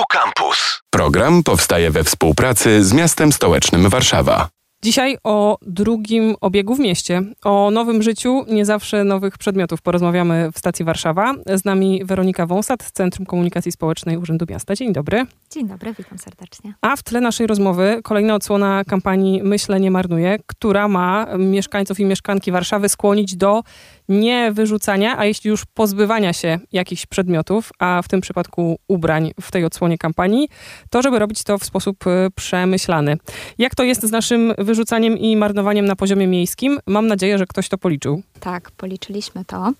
Tu Campus. Program powstaje we współpracy z miastem stołecznym Warszawa. Dzisiaj o drugim obiegu w mieście, o nowym życiu, nie zawsze nowych przedmiotów porozmawiamy w stacji Warszawa. Z nami Weronika Wąsat z Centrum Komunikacji Społecznej Urzędu Miasta. Dzień dobry. Dzień dobry, witam serdecznie. A w tle naszej rozmowy kolejna odsłona kampanii Myślę nie marnuję, która ma mieszkańców i mieszkanki Warszawy skłonić do nie wyrzucania, a jeśli już pozbywania się jakichś przedmiotów, a w tym przypadku ubrań w tej odsłonie kampanii, to żeby robić to w sposób y, przemyślany. Jak to jest z naszym wyrzucaniem i marnowaniem na poziomie miejskim? Mam nadzieję, że ktoś to policzył. Tak, policzyliśmy to.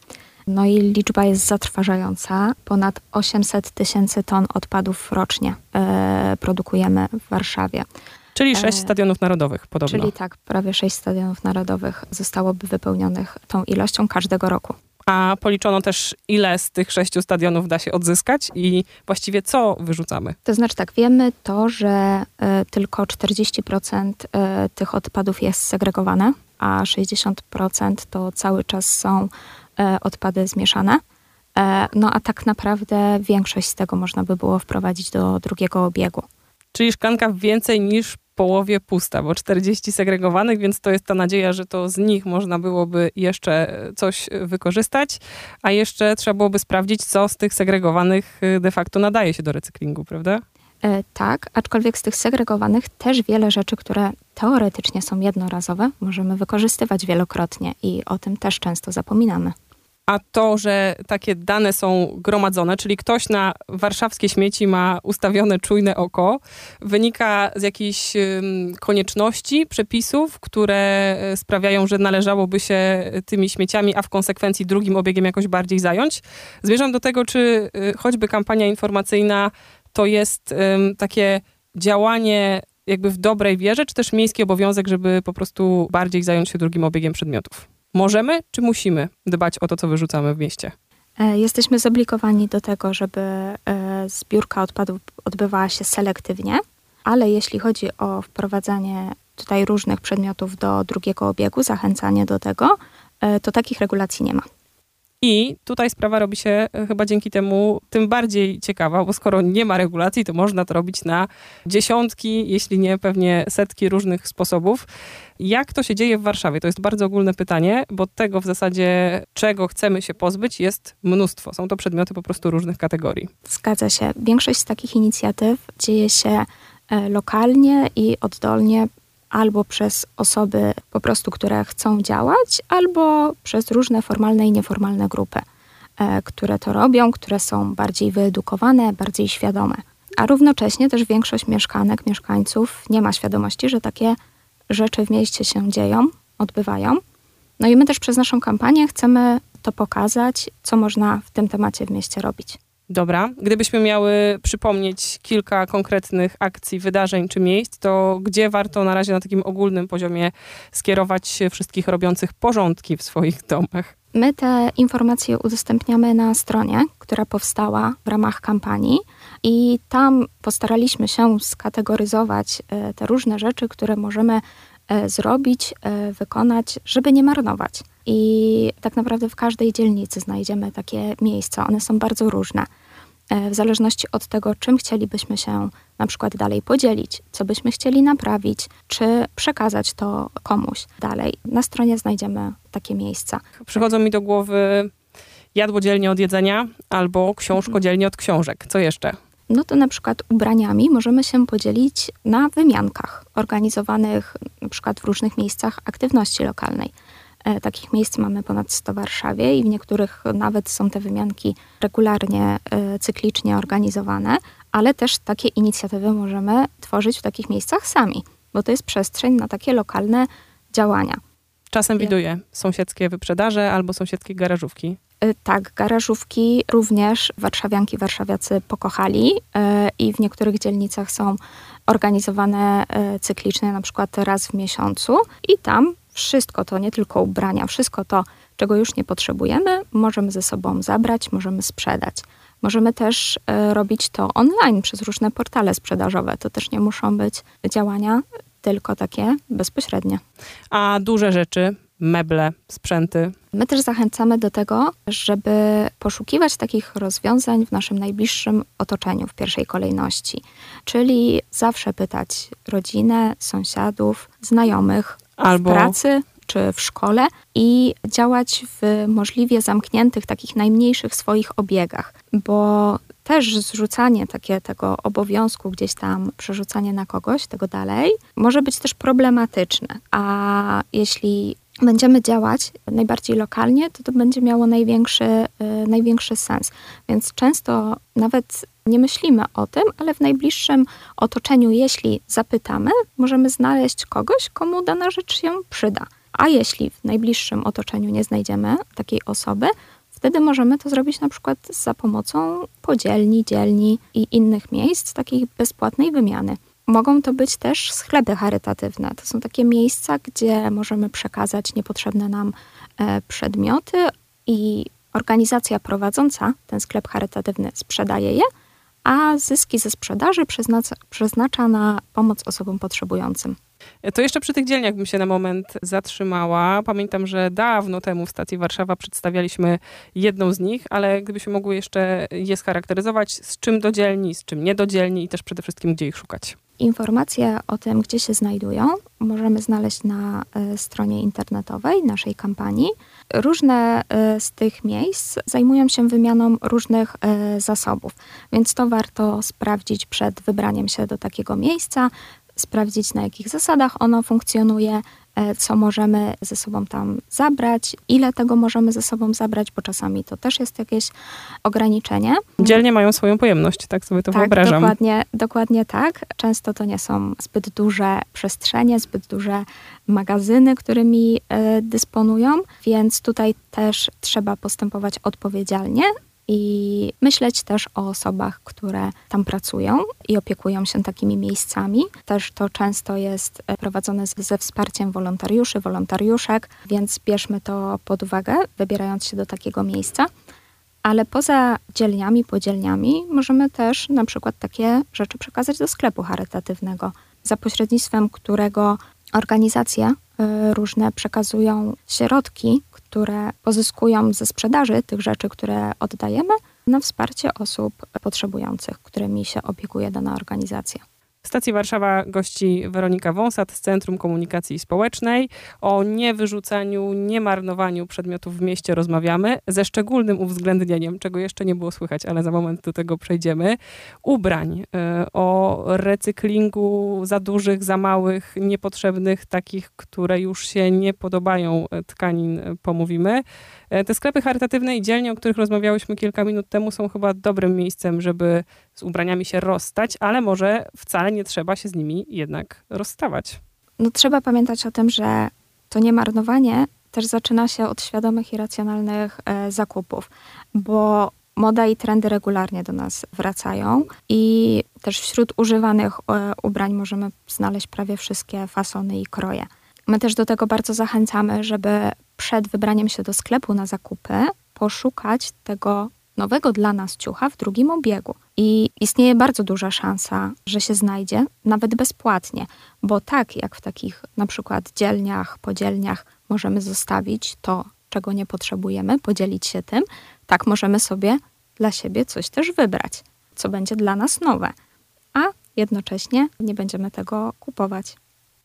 No i liczba jest zatrważająca. Ponad 800 tysięcy ton odpadów rocznie e, produkujemy w Warszawie. Czyli sześć e, stadionów narodowych podobno. Czyli tak, prawie sześć stadionów narodowych zostałoby wypełnionych tą ilością każdego roku. A policzono też, ile z tych sześciu stadionów da się odzyskać i właściwie co wyrzucamy? To znaczy tak, wiemy to, że y, tylko 40% y, tych odpadów jest segregowane, a 60% to cały czas są y, odpady zmieszane. No a tak naprawdę większość z tego można by było wprowadzić do drugiego obiegu. Czyli szklanka więcej niż połowie pusta, bo 40 segregowanych, więc to jest ta nadzieja, że to z nich można byłoby jeszcze coś wykorzystać, a jeszcze trzeba byłoby sprawdzić, co z tych segregowanych y, de facto nadaje się do recyklingu, prawda? E, tak, aczkolwiek z tych segregowanych też wiele rzeczy, które teoretycznie są jednorazowe, możemy wykorzystywać wielokrotnie i o tym też często zapominamy a to, że takie dane są gromadzone, czyli ktoś na warszawskie śmieci ma ustawione czujne oko, wynika z jakiejś konieczności, przepisów, które e, sprawiają, że należałoby się tymi śmieciami, a w konsekwencji drugim obiegiem jakoś bardziej zająć. Zmierzam do tego, czy e, choćby kampania informacyjna to jest takie działanie jakby w dobrej wierze, czy też miejski obowiązek, żeby po prostu bardziej zająć się drugim obiegiem przedmiotów. Możemy czy musimy dbać o to, co wyrzucamy w mieście? E, jesteśmy zobligowani do tego, żeby e, zbiórka odpadów odbywała się selektywnie, ale jeśli chodzi o wprowadzanie tutaj różnych przedmiotów do drugiego obiegu, zachęcanie do tego, e, to takich regulacji nie ma. I tutaj sprawa robi się e, chyba dzięki temu tym bardziej ciekawa, bo skoro nie ma regulacji, to można to robić na dziesiątki, jeśli nie pewnie setki różnych sposobów. Jak to się dzieje w Warszawie? To jest bardzo ogólne pytanie, bo tego w zasadzie, czego chcemy się pozbyć, jest mnóstwo. Są to przedmioty po prostu różnych kategorii. Zgadza się. Większość z takich inicjatyw dzieje się e, lokalnie i oddolnie albo przez osoby po prostu, które chcą działać, albo przez różne formalne i nieformalne grupy, e, które to robią, które są bardziej wyedukowane, bardziej świadome. A równocześnie też większość mieszkanek, mieszkańców nie ma świadomości, że takie rzeczy w mieście się dzieją, odbywają. No i my też przez naszą kampanię chcemy to pokazać, co można w tym temacie w mieście robić. Dobra, gdybyśmy miały przypomnieć kilka konkretnych akcji, wydarzeń czy miejsc, to gdzie warto na razie na takim ogólnym poziomie skierować wszystkich robiących porządki w swoich domach? My te informacje udostępniamy na stronie, która powstała w ramach kampanii, i tam postaraliśmy się skategoryzować e, te różne rzeczy, które możemy e, zrobić, e, wykonać, żeby nie marnować. I tak naprawdę w każdej dzielnicy znajdziemy takie miejsca. One są bardzo różne. E, w zależności od tego, czym chcielibyśmy się na przykład dalej podzielić, co byśmy chcieli naprawić, czy przekazać to komuś dalej. Na stronie znajdziemy takie miejsca. Przychodzą mi do głowy jadłodzielnie od jedzenia albo książkodzielnie od książek. Co jeszcze? No to na przykład ubraniami możemy się podzielić na wymiankach organizowanych na przykład w różnych miejscach aktywności lokalnej. E, takich miejsc mamy ponad 100 w Warszawie i w niektórych nawet są te wymianki regularnie, e, cyklicznie organizowane, ale też takie inicjatywy możemy tworzyć w takich miejscach sami, bo to jest przestrzeń na takie lokalne działania. Czasem widuję sąsiedzkie wyprzedaże albo sąsiedzkie garażówki. E, tak, garażówki również warszawianki, warszawiacy pokochali i w niektórych dzielnicach są organizowane cyklicznie, na przykład raz w miesiącu i tam wszystko to, nie tylko ubrania, wszystko to, czego już nie potrzebujemy, możemy ze sobą zabrać, możemy sprzedać. Możemy też e, robić to online przez różne portale sprzedażowe. To też nie muszą być działania tylko takie bezpośrednie. A duże rzeczy, meble, sprzęty. My też zachęcamy do tego, żeby poszukiwać takich rozwiązań w naszym najbliższym otoczeniu w pierwszej kolejności. Czyli zawsze pytać rodzinę, sąsiadów, znajomych Albo w pracy czy w szkole i działać w możliwie zamkniętych, takich najmniejszych swoich obiegach, bo też zrzucanie takie, tego obowiązku, gdzieś tam przerzucanie na kogoś, tego dalej, może być też problematyczne. A jeśli będziemy działać najbardziej lokalnie, to to będzie miało największy, y, największy sens. Więc często nawet nie myślimy o tym, ale w najbliższym otoczeniu, jeśli zapytamy, możemy znaleźć kogoś, komu dana rzecz się przyda. A jeśli w najbliższym otoczeniu nie znajdziemy takiej osoby, wtedy możemy to zrobić na przykład za pomocą podzielni, dzielni i innych miejsc takiej bezpłatnej wymiany. Mogą to być też sklepy charytatywne. To są takie miejsca, gdzie możemy przekazać niepotrzebne nam e, przedmioty i organizacja prowadząca ten sklep charytatywny sprzedaje je, a zyski ze sprzedaży przeznacza, przeznacza na pomoc osobom potrzebującym. To jeszcze przy tych dzielniach bym się na moment zatrzymała. Pamiętam, że dawno temu w stacji Warszawa przedstawialiśmy jedną z nich, ale gdybyśmy mogły jeszcze je scharakteryzować, z czym do dzielni, z czym nie do dzielni i też przede wszystkim, gdzie ich szukać. Informacje o tym, gdzie się znajdują, możemy znaleźć na e, stronie internetowej naszej kampanii. Różne e, z tych miejsc zajmują się wymianą różnych e, zasobów, więc to warto sprawdzić przed wybraniem się do takiego miejsca, sprawdzić na jakich zasadach ono funkcjonuje, co możemy ze sobą tam zabrać, ile tego możemy ze sobą zabrać, bo czasami to też jest jakieś ograniczenie. Dzielnie mają swoją pojemność, tak sobie to tak, wyobrażam. Dokładnie, dokładnie tak. Często to nie są zbyt duże przestrzenie, zbyt duże magazyny, którymi y, dysponują, więc tutaj też trzeba postępować odpowiedzialnie i myśleć też o osobach, które tam pracują i opiekują się takimi miejscami. Też to często jest e, prowadzone ze wsparciem wolontariuszy, wolontariuszek, więc bierzmy to pod uwagę, wybierając się do takiego miejsca. Ale poza dzielniami, podzielniami możemy też na przykład takie rzeczy przekazać do sklepu charytatywnego, za pośrednictwem którego organizacje e, różne przekazują środki, które pozyskują ze sprzedaży tych rzeczy, które oddajemy, na wsparcie osób potrzebujących, którymi się opiekuje dana organizacja. W stacji Warszawa gości Weronika Wąsat z Centrum Komunikacji Społecznej. O niewyrzucaniu, niemarnowaniu przedmiotów w mieście rozmawiamy, ze szczególnym uwzględnieniem, czego jeszcze nie było słychać, ale za moment do tego przejdziemy. Ubrań, e, o recyklingu za dużych, za małych, niepotrzebnych, takich, które już się nie podobają e, tkanin, e, pomówimy. Te sklepy charytatywne i dzielnie, o których rozmawiałyśmy kilka minut temu, są chyba dobrym miejscem, żeby z ubraniami się rozstać, ale może wcale nie trzeba się z nimi jednak rozstawać. No, trzeba pamiętać o tym, że to niemarnowanie też zaczyna się od świadomych i racjonalnych e, zakupów, bo moda i trendy regularnie do nas wracają i też wśród używanych e, ubrań możemy znaleźć prawie wszystkie fasony i kroje. My też do tego bardzo zachęcamy, żeby przed wybraniem się do sklepu na zakupy poszukać tego nowego dla nas ciucha w drugim obiegu. I istnieje bardzo duża szansa, że się znajdzie, nawet bezpłatnie, bo tak jak w takich na przykład dzielniach, podzielniach możemy zostawić to, czego nie potrzebujemy, podzielić się tym, tak możemy sobie dla siebie coś też wybrać, co będzie dla nas nowe, a jednocześnie nie będziemy tego kupować.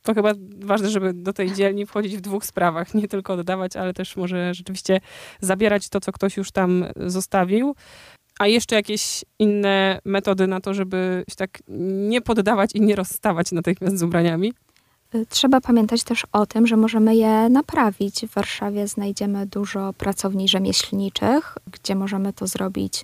To chyba ważne, żeby do tej dzielni wchodzić w dwóch sprawach. Nie tylko oddawać, ale też może rzeczywiście zabierać to, co ktoś już tam zostawił. A jeszcze jakieś inne metody na to, żeby się tak nie poddawać i nie rozstawać natychmiast z ubraniami? Y, trzeba pamiętać też o tym, że możemy je naprawić. W Warszawie znajdziemy dużo pracowni rzemieślniczych, gdzie możemy to zrobić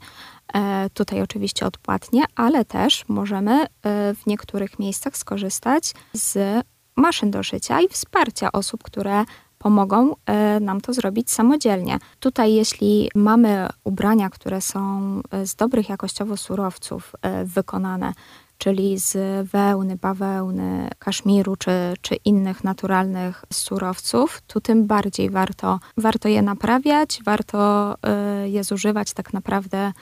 e, tutaj oczywiście odpłatnie, ale też możemy e, w niektórych miejscach skorzystać z maszyn do szycia i wsparcia osób, które pomogą e, nam to zrobić samodzielnie. Tutaj, jeśli mamy ubrania, które są e, z dobrych jakościowo surowców e, wykonane, czyli z wełny, bawełny, kaszmiru czy, czy innych naturalnych surowców, to tym bardziej warto, warto je naprawiać, warto je zużywać tak naprawdę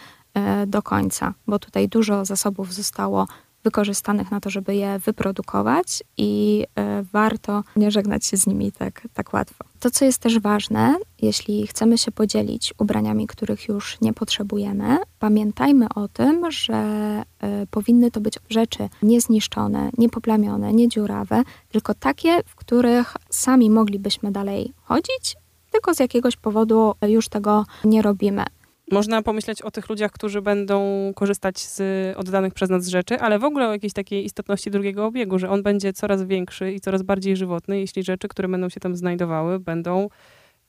do końca, bo tutaj dużo zasobów zostało wykorzystanych na to, żeby je wyprodukować i e, warto nie żegnać się z nimi tak, tak łatwo. To, co jest też ważne, jeśli chcemy się podzielić ubraniami, których już nie potrzebujemy, pamiętajmy o tym, że e, powinny to być rzeczy niezniszczone, niepoplamione, niedziurawe, tylko takie, w których sami moglibyśmy dalej chodzić, tylko z jakiegoś powodu już tego nie robimy. Można pomyśleć o tych ludziach, którzy będą korzystać z oddanych przez nas rzeczy, ale w ogóle o jakiejś takiej istotności drugiego obiegu, że on będzie coraz większy i coraz bardziej żywotny, jeśli rzeczy, które będą się tam znajdowały, będą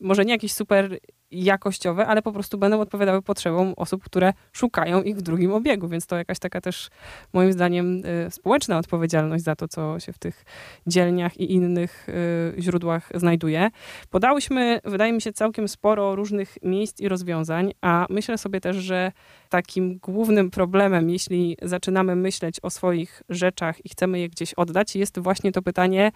może nie jakieś super jakościowe, ale po prostu będą odpowiadały potrzebom osób, które szukają ich w drugim obiegu, więc to jakaś taka też moim zdaniem y, społeczna odpowiedzialność za to, co się w tych dzielniach i innych y, źródłach znajduje. Podałyśmy, wydaje mi się, całkiem sporo różnych miejsc i rozwiązań, a myślę sobie też, że takim głównym problemem, jeśli zaczynamy myśleć o swoich rzeczach i chcemy je gdzieś oddać, jest właśnie to pytanie,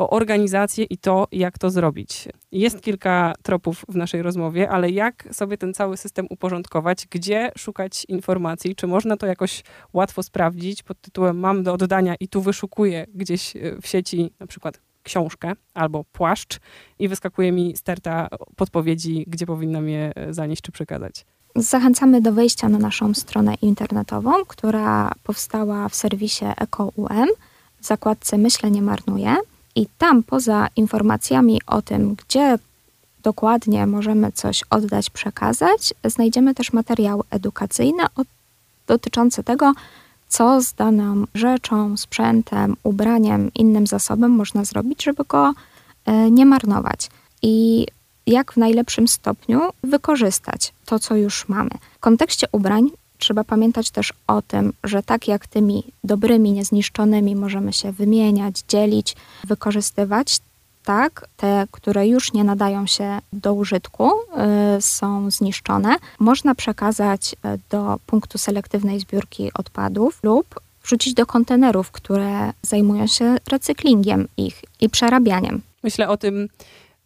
o organizację i to, jak to zrobić. Jest kilka tropów w naszej rozmowie, ale jak sobie ten cały system uporządkować, gdzie szukać informacji, czy można to jakoś łatwo sprawdzić pod tytułem mam do oddania i tu wyszukuję gdzieś e, w sieci na przykład książkę albo płaszcz i wyskakuje mi sterta podpowiedzi, gdzie powinnam je e, zanieść czy przekazać. Zachęcamy do wejścia na naszą stronę internetową, która powstała w serwisie EcoUM w zakładce Myślę nie marnuję. I tam poza informacjami o tym, gdzie dokładnie możemy coś oddać, przekazać, znajdziemy też materiały edukacyjne dotyczące tego, co z daną rzeczą, sprzętem, ubraniem, innym zasobem można zrobić, żeby go e, nie marnować. I jak w najlepszym stopniu wykorzystać to, co już mamy. W kontekście ubrań trzeba pamiętać też o tym, że tak jak tymi dobrymi, niezniszczonymi możemy się wymieniać, dzielić, wykorzystywać, tak, te, które już nie nadają się do użytku, y, są zniszczone, można przekazać y, do punktu selektywnej zbiórki odpadów lub wrzucić do kontenerów, które zajmują się recyklingiem ich i przerabianiem. Myślę o tym,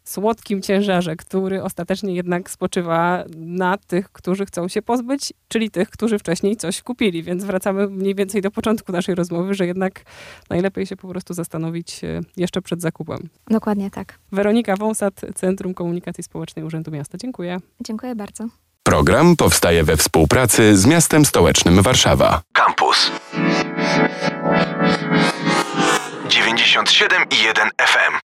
słodkim ciężarze, który ostatecznie jednak spoczywa na tych, którzy chcą się pozbyć, czyli tych, którzy wcześniej coś kupili. Więc wracamy mniej więcej do początku naszej rozmowy, że jednak najlepiej się po prostu zastanowić e, jeszcze przed zakupem. Dokładnie tak. Weronika Wąsat, Centrum Komunikacji Społecznej Urzędu Miasta. Dziękuję. Dziękuję bardzo. Program powstaje we współpracy z miastem stołecznym Warszawa. Campus 97 i 1 FM.